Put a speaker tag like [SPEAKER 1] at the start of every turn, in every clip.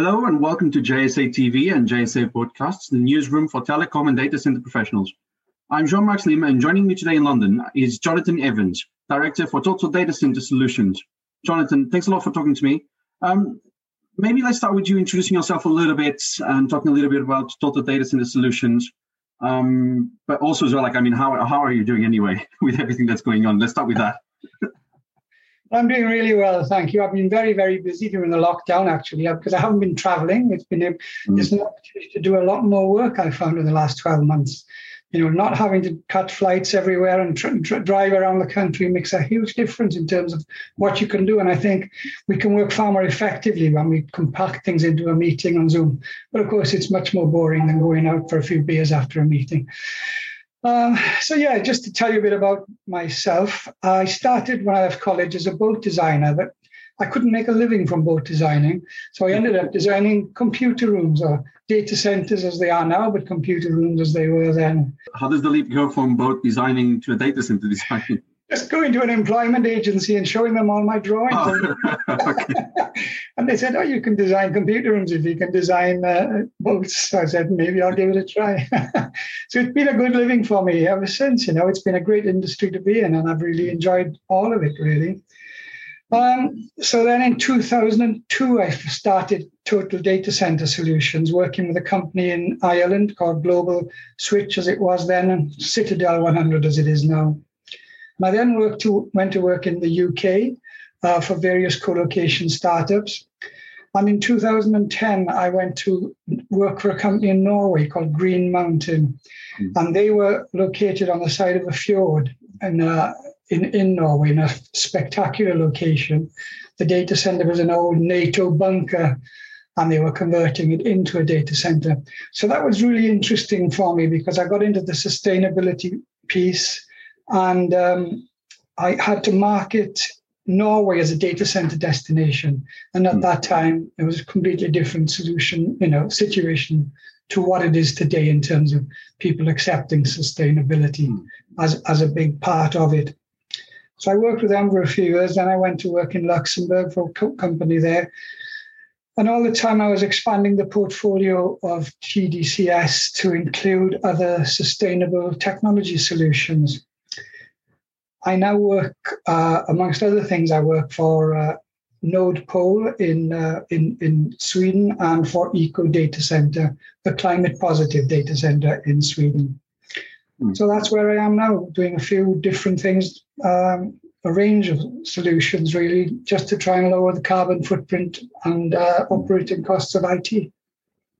[SPEAKER 1] Hello and welcome to JSA TV and JSA Podcasts, the newsroom for telecom and data center professionals. I'm João Marques Lima and joining me today in London is Jonathan Evans, Director for Total Data Center Solutions. Jonathan, thanks a lot for talking to me. Um, maybe let's start with you introducing yourself a little bit and talking a little bit about Total Data Center Solutions. Um, but also as well, like, I mean, how, how are you doing anyway with everything that's going on? Let's start with that.
[SPEAKER 2] I'm doing really well, thank you. I've been very, very busy during the lockdown, actually, because I haven't been traveling. It's been a, mm. there's an opportunity to do a lot more work I found in the last 12 months. You know, not having to cut flights everywhere and tr- tr- drive around the country makes a huge difference in terms of what you can do. And I think we can work far more effectively when we compact things into a meeting on Zoom. But of course, it's much more boring than going out for a few beers after a meeting. Um, so yeah, just to tell you a bit about myself, I started when I left college as a boat designer, but I couldn't make a living from boat designing. So I ended up designing computer rooms or data centers as they are now, but computer rooms as they were then.
[SPEAKER 1] How does the leap go from boat designing to a data center design?
[SPEAKER 2] just going to an employment agency and showing them all my drawings. Oh, and they said, Oh, you can design computer rooms if you can design uh, boats. I said, Maybe I'll give it a try. so it's been a good living for me ever since. You know, it's been a great industry to be in, and I've really enjoyed all of it, really. Um, so then in 2002, I started Total Data Center Solutions, working with a company in Ireland called Global Switch, as it was then, and Citadel 100 as it is now. I then worked to, went to work in the UK uh, for various co-location startups. And in 2010, I went to work for a company in Norway called Green Mountain. Mm. And they were located on the side of a fjord in, uh, in, in Norway, in a spectacular location. The data center was an old NATO bunker and they were converting it into a data center. So that was really interesting for me because I got into the sustainability piece and um, I had to market Norway as a data center destination. And at mm. that time, it was a completely different solution, you know, situation to what it is today in terms of people accepting sustainability mm. as, as a big part of it. So I worked with them for a few years. Then I went to work in Luxembourg for a company there. And all the time I was expanding the portfolio of TDCS to include other sustainable technology solutions. I now work, uh, amongst other things, I work for uh, Node Pole in, uh, in, in Sweden and for Eco Data Center, the climate positive data center in Sweden. Mm. So that's where I am now, doing a few different things, um, a range of solutions really, just to try and lower the carbon footprint and uh, operating costs of IT.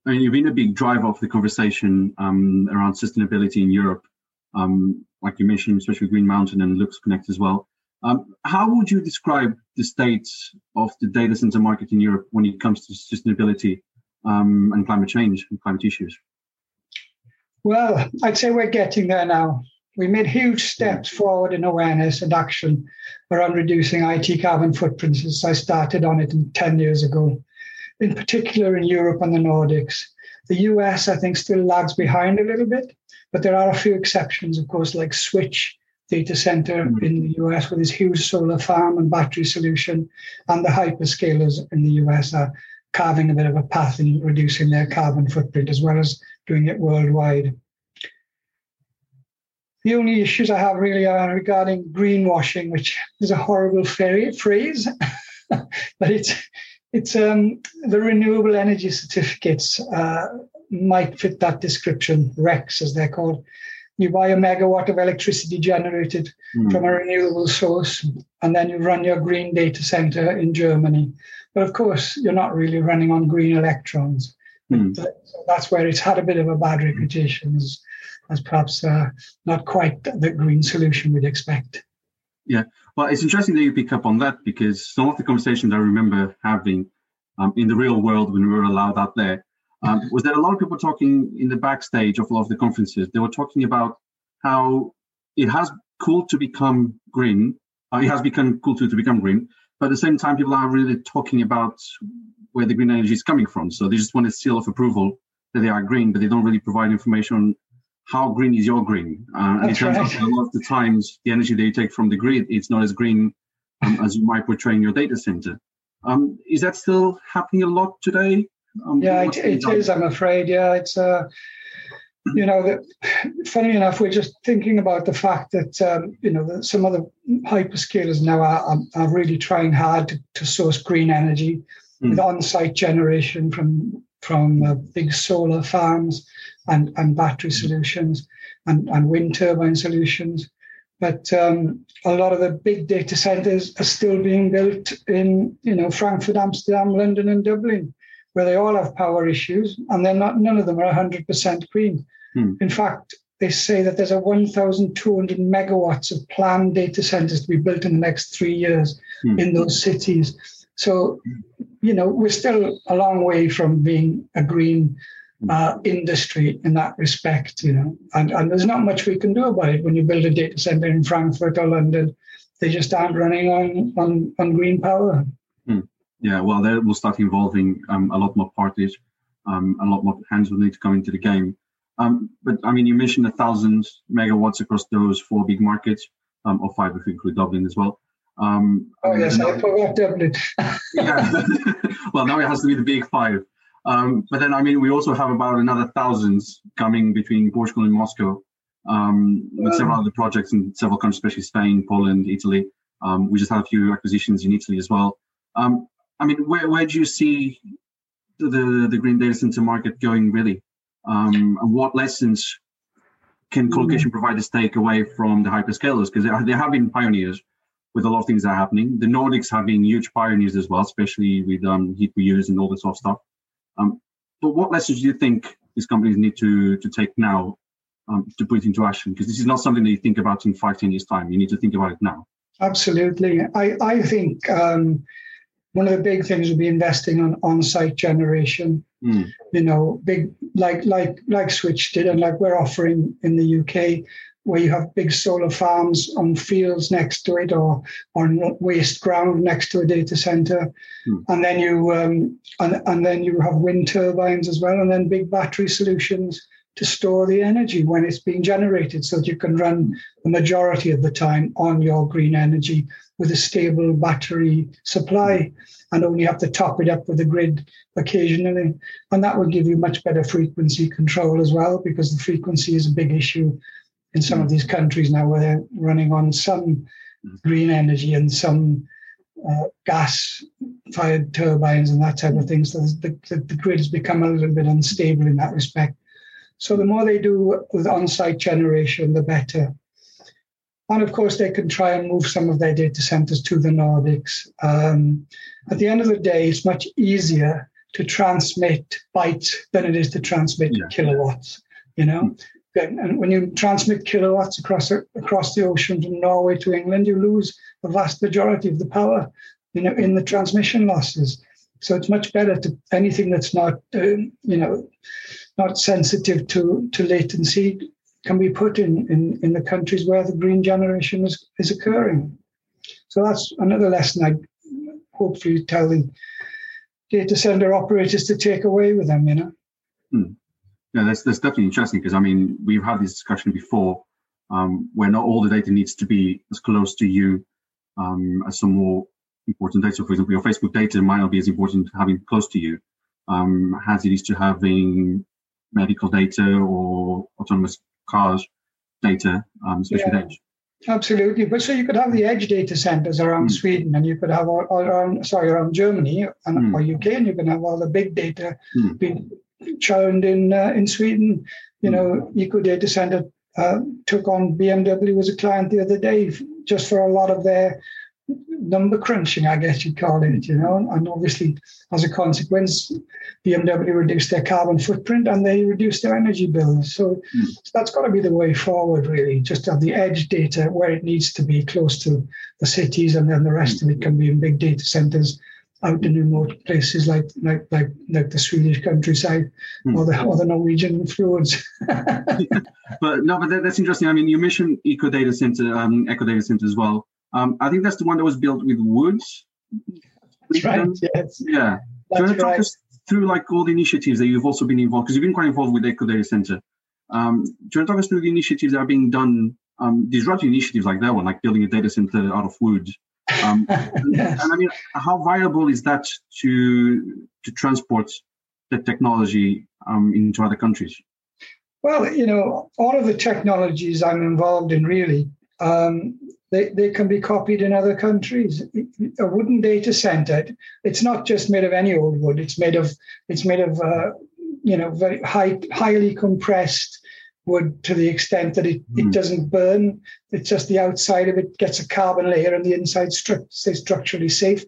[SPEAKER 1] I mean, you've been a big driver of the conversation um, around sustainability in Europe. Um, like you mentioned, especially Green Mountain and Lux Connect as well. Um, how would you describe the state of the data center market in Europe when it comes to sustainability um, and climate change and climate issues?
[SPEAKER 2] Well, I'd say we're getting there now. We made huge steps forward in awareness and action around reducing IT carbon footprints since I started on it 10 years ago, in particular in Europe and the Nordics. The US, I think, still lags behind a little bit, but there are a few exceptions, of course, like Switch data center mm-hmm. in the US with its huge solar farm and battery solution, and the hyperscalers in the US are carving a bit of a path in reducing their carbon footprint as well as doing it worldwide. The only issues I have really are regarding greenwashing, which is a horrible phrase, but it's it's um, the renewable energy certificates uh, might fit that description, RECs as they're called. You buy a megawatt of electricity generated mm. from a renewable source, and then you run your green data center in Germany. But of course, you're not really running on green electrons. Mm. So that's where it's had a bit of a bad reputation as, as perhaps uh, not quite the green solution we'd expect.
[SPEAKER 1] Yeah, well, it's interesting that you pick up on that because some of the conversations I remember having um, in the real world when we were allowed out there um, was there a lot of people talking in the backstage of a lot of the conferences. They were talking about how it has cool to become green. Uh, it has become cool to, to become green, but at the same time, people are really talking about where the green energy is coming from. So they just want a seal of approval that they are green, but they don't really provide information on how green is your green. Uh, and it turns right. out a lot of the times the energy they take from the grid, it's not as green um, as you might portray in your data center. Um, is that still happening a lot today?
[SPEAKER 2] Um, yeah, it, it is. I'm afraid. Yeah, it's uh, you know, that funny enough, we're just thinking about the fact that um, you know that some of the hyperscalers now are, are really trying hard to, to source green energy mm. with on-site generation from from uh, big solar farms and, and battery solutions and, and wind turbine solutions. But um, a lot of the big data centers are still being built in, you know, Frankfurt, Amsterdam, London, and Dublin, where they all have power issues, and they're not. None of them are 100% green. Hmm. In fact, they say that there's a 1,200 megawatts of planned data centers to be built in the next three years hmm. in those cities. So, you know, we're still a long way from being a green uh, industry in that respect, you know, and, and there's not much we can do about it when you build a data center in Frankfurt or London. They just aren't running on, on, on green power.
[SPEAKER 1] Yeah, well, that will start involving um, a lot more parties. Um, a lot more hands will need to come into the game. Um, but I mean, you mentioned a thousand megawatts across those four big markets, um, or five if we include Dublin as well.
[SPEAKER 2] Um, oh yes, I forgot Dublin.
[SPEAKER 1] yeah. well, now it has to be the big five. Um, but then, I mean, we also have about another thousands coming between Portugal and Moscow, um, with several other projects in several countries, especially Spain, Poland, Italy. Um, we just had a few acquisitions in Italy as well. Um, I mean, where, where do you see the, the, green data center market going really? Um, and what lessons can colocation providers take away from the hyperscalers? Because they, they have been pioneers with a lot of things that are happening. The Nordics have been huge pioneers as well, especially with um, heat reuse and all this sort of stuff. Um, but what lessons do you think these companies need to to take now um, to put into action? Because this is not something that you think about in five, ten years time. You need to think about it now.
[SPEAKER 2] Absolutely. I, I think um, one of the big things would be investing on on-site generation. Mm. You know, big like like like Switch did and like we're offering in the UK where you have big solar farms on fields next to it or on waste ground next to a data center, hmm. and then you um, and, and then you have wind turbines as well, and then big battery solutions to store the energy when it's being generated, so that you can run the majority of the time on your green energy with a stable battery supply and only have to top it up with the grid occasionally. And that will give you much better frequency control as well, because the frequency is a big issue in some of these countries now where they're running on some green energy and some uh, gas fired turbines and that type of thing. So the, the, the grid has become a little bit unstable in that respect. So the more they do with on site generation, the better. And of course, they can try and move some of their data centers to the Nordics. Um, at the end of the day, it's much easier to transmit bytes than it is to transmit yeah. kilowatts. You know, and when you transmit kilowatts across across the ocean from Norway to England, you lose the vast majority of the power, you know, in the transmission losses. So it's much better to anything that's not, uh, you know, not sensitive to to latency can be put in, in in the countries where the green generation is is occurring. So that's another lesson I hopefully tell the data center operators to take away with them. You know.
[SPEAKER 1] Hmm yeah, that's that's definitely interesting because I mean we've had this discussion before, um, where not all the data needs to be as close to you um, as some more important data. So for example, your Facebook data might not be as important having close to you um, as it is to having medical data or autonomous cars data, um, especially yeah. edge.
[SPEAKER 2] Absolutely, but so you could have the edge data centers around mm. Sweden, and you could have all, all around sorry around Germany and mm. or UK, and you can have all the big data mm. being churned in uh, in Sweden. You know, Eco Data Center uh, took on BMW as a client the other day just for a lot of their number crunching, I guess you'd call it, you know. And obviously, as a consequence, BMW reduced their carbon footprint and they reduced their energy bills. So, mm. so that's got to be the way forward, really. Just have the edge data where it needs to be close to the cities, and then the rest of it can be in big data centers out in remote places like like like like the Swedish countryside mm. or the or the Norwegian fjords.
[SPEAKER 1] but no, but that, that's interesting. I mean, you mentioned Eco Data Center, um, Eco Data Center as well. Um, I think that's the one that was built with wood.
[SPEAKER 2] That's right. Yes.
[SPEAKER 1] Yeah.
[SPEAKER 2] That's
[SPEAKER 1] Do you want to
[SPEAKER 2] talk
[SPEAKER 1] us through like all the initiatives that you've also been involved? Because you've been quite involved with Eco Data Center. Um, do you want to talk us through the initiatives that are being done? Um, disruptive initiatives like that one, like building a data center out of wood. Um, yes. And I mean, how viable is that to to transport the technology um, into other countries?
[SPEAKER 2] Well, you know, all of the technologies I'm involved in really, um, they, they can be copied in other countries. A wooden data center, it's not just made of any old wood. It's made of it's made of uh, you know very high, highly compressed wood to the extent that it, mm. it hmm. doesn't burn. It's just the outside of it gets a carbon layer and the inside stru- stays structurally safe.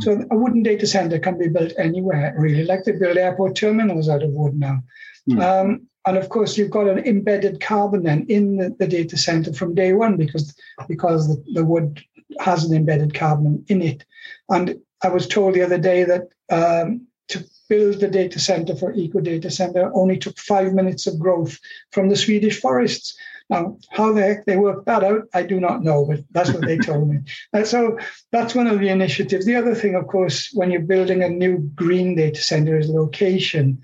[SPEAKER 2] So a wooden data center can be built anywhere, really, like they build airport terminals out of wood now. Mm. Um, and of course, you've got an embedded carbon then in the, the data center from day one because because the, the wood has an embedded carbon in it. And I was told the other day that um, to build the data center for Eco Data Center only took five minutes of growth from the Swedish forests. Now, how the heck they worked that out, I do not know, but that's what they told me. And so that's one of the initiatives. The other thing, of course, when you're building a new green data center is location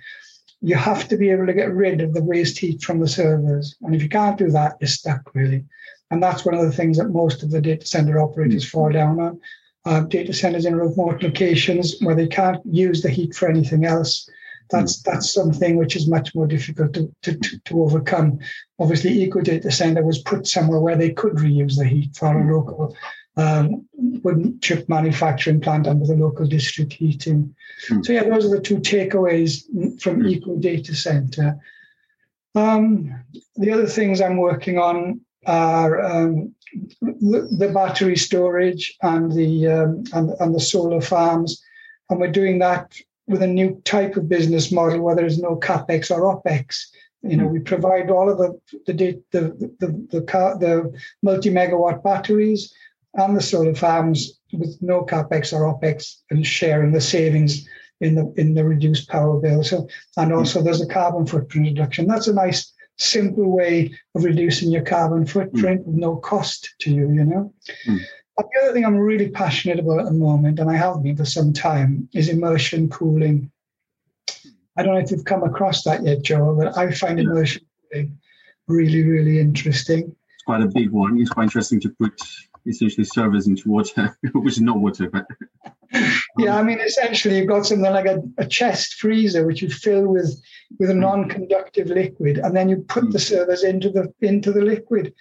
[SPEAKER 2] you have to be able to get rid of the waste heat from the servers. And if you can't do that, you're stuck really. And that's one of the things that most of the data center operators mm-hmm. fall down on. Uh, data centers in remote locations where they can't use the heat for anything else. That's mm-hmm. that's something which is much more difficult to, to, to, to overcome. Obviously, Eco Data Center was put somewhere where they could reuse the heat for a local um, wooden chip manufacturing plant under the local district heating. Mm. So yeah, those are the two takeaways from mm. Eco Data Center. Um, the other things I'm working on are um, the, the, battery storage and the um, and, and, the solar farms, and we're doing that with a new type of business model where there is no capex or opex. You know, hmm. we provide all of the the the the, the, the, the multi megawatt batteries and the solar farms with no capex or opex and sharing the savings in the in the reduced power bill. So and also there's a carbon footprint reduction. That's a nice simple way of reducing your carbon footprint mm. with no cost to you, you know. Mm. The other thing I'm really passionate about at the moment, and I have been for some time, is immersion cooling. I don't know if you've come across that yet, Joe, but I find immersion cooling really, really interesting.
[SPEAKER 1] It's quite a big one. It's quite interesting to put essentially servers into water, which is not water, but
[SPEAKER 2] yeah, I mean, essentially, you've got something like a, a chest freezer, which you fill with with a hmm. non-conductive liquid, and then you put mm. the servers into the into the liquid,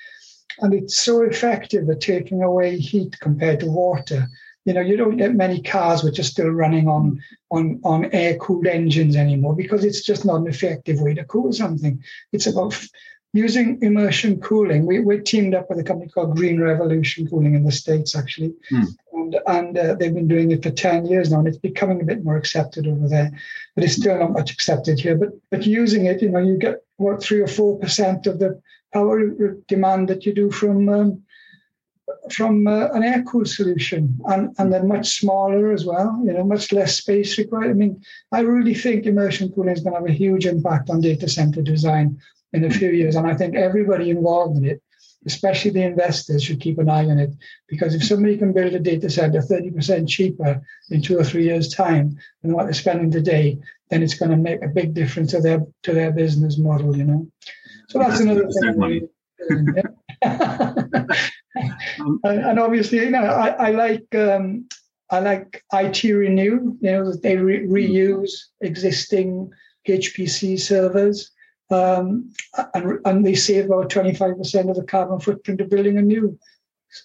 [SPEAKER 2] and it's so effective at taking away heat compared to water. You know, you don't get many cars which are still running on on on air-cooled engines anymore because it's just not an effective way to cool something. It's about using immersion cooling, we, we're teamed up with a company called Green Revolution Cooling in the States, actually. Mm. And, and uh, they've been doing it for 10 years now, and it's becoming a bit more accepted over there. But it's still not much accepted here. But but using it, you know, you get what three or four percent of the power demand that you do from um, from uh, an air cooled solution, and and then much smaller as well. You know, much less space required. I mean, I really think immersion cooling is going to have a huge impact on data center design in a few years. And I think everybody involved in it, especially the investors, should keep an eye on it. Because if somebody can build a data center 30% cheaper in two or three years' time than what they're spending today, then it's going to make a big difference to their to their business model, you know. So that's another thing. and, and, obviously, you know, I, I like um, I like ITRenew. You know, they re- reuse existing HPC servers um, and, and they save about 25% of the carbon footprint of building a new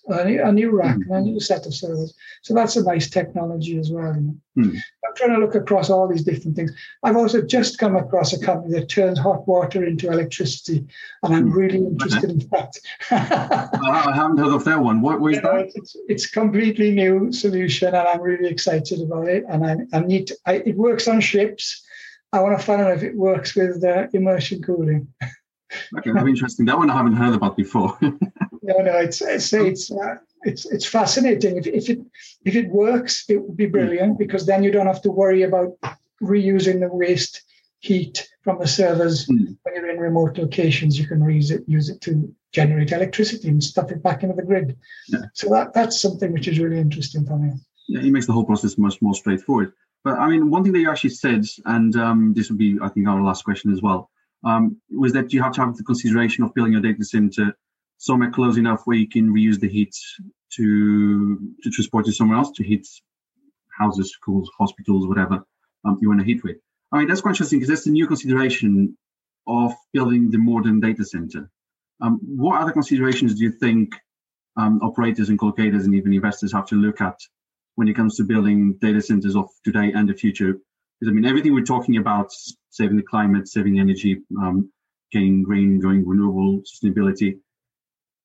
[SPEAKER 2] a new rack mm. and a new set of servers. So that's a nice technology as well. You know? mm. I'm trying to look across all these different things. I've also just come across a company that turns hot water into electricity, and I'm really hmm. interested in that.
[SPEAKER 1] I haven't heard of that one. What was that? Know,
[SPEAKER 2] it's, it's completely new solution, and I'm really excited about it. And I, I need to, I, it works on ships. I want to find out if it works with uh, immersion cooling.
[SPEAKER 1] okay, very interesting. That one I haven't heard about before.
[SPEAKER 2] no, no, it's it's it's uh, it's it's fascinating. If if it if it works, it would be brilliant because then you don't have to worry about reusing the waste heat from the servers mm. when you're in remote locations. You can reuse it, use it to generate electricity and stuff it back into the grid. Yeah. So that that's something which is really interesting for me.
[SPEAKER 1] Yeah, it makes the whole process much more straightforward. But I mean, one thing that you actually said, and um, this would be, I think, our last question as well, um, was that you have to have the consideration of building a data center somewhere close enough where you can reuse the heat to to transport it somewhere else to heat houses, schools, hospitals, whatever um, you want to heat with. I mean, that's quite interesting because that's the new consideration of building the modern data center. Um, what other considerations do you think um, operators and collocators and even investors have to look at when it comes to building data centers of today and the future? Because I mean, everything we're talking about, saving the climate, saving energy, um, getting green, going renewable, sustainability,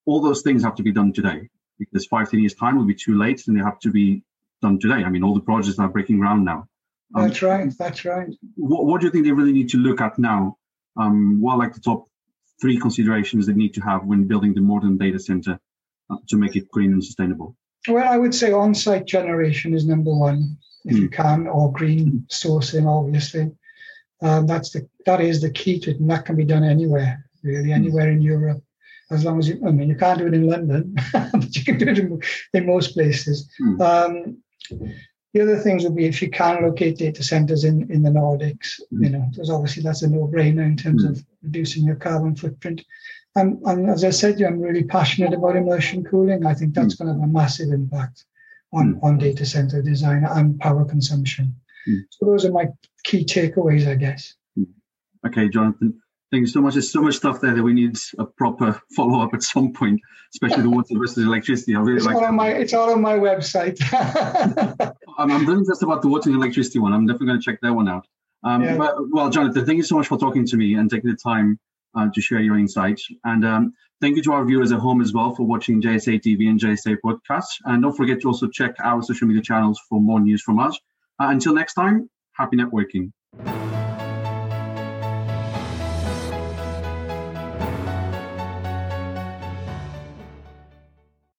[SPEAKER 1] all those things have to be done today. Because five, five, ten years time will be too late, and they have to be done today. I mean, all the projects are breaking ground now.
[SPEAKER 2] Um, that's right. That's right.
[SPEAKER 1] What, what, do you think they really need to look at now? Um, what are like the top three considerations they need to have when building the modern data center uh, to make it green and sustainable?
[SPEAKER 2] Well, I would say on-site generation is number one, if mm. you can, or green sourcing, obviously. Um, that's the that is the key to it, and that can be done anywhere, really, anywhere mm. in Europe, as long as you. I mean, you can't do it in London, but you can do it in, in most places. Mm. Um, the other things would be if you can locate data centers in, in the Nordics, mm. you know, because obviously that's a no-brainer in terms mm. of reducing your carbon footprint. And, and as I said, I'm really passionate about immersion cooling. I think that's going to have a massive impact on, on data center design and power consumption. So those are my key takeaways, I guess.
[SPEAKER 1] Okay, Jonathan. Thank you so much. There's so much stuff there that we need a proper follow up at some point, especially the water versus electricity. I really
[SPEAKER 2] it's
[SPEAKER 1] like.
[SPEAKER 2] All on my, it's all on my website.
[SPEAKER 1] I'm, I'm really just about the water and electricity one. I'm definitely going to check that one out. Um, yeah. but, well, Jonathan, thank you so much for talking to me and taking the time uh, to share your insights. And um, thank you to our viewers at home as well for watching JSA TV and JSA podcasts. And don't forget to also check our social media channels for more news from us. Uh, until next time, happy networking.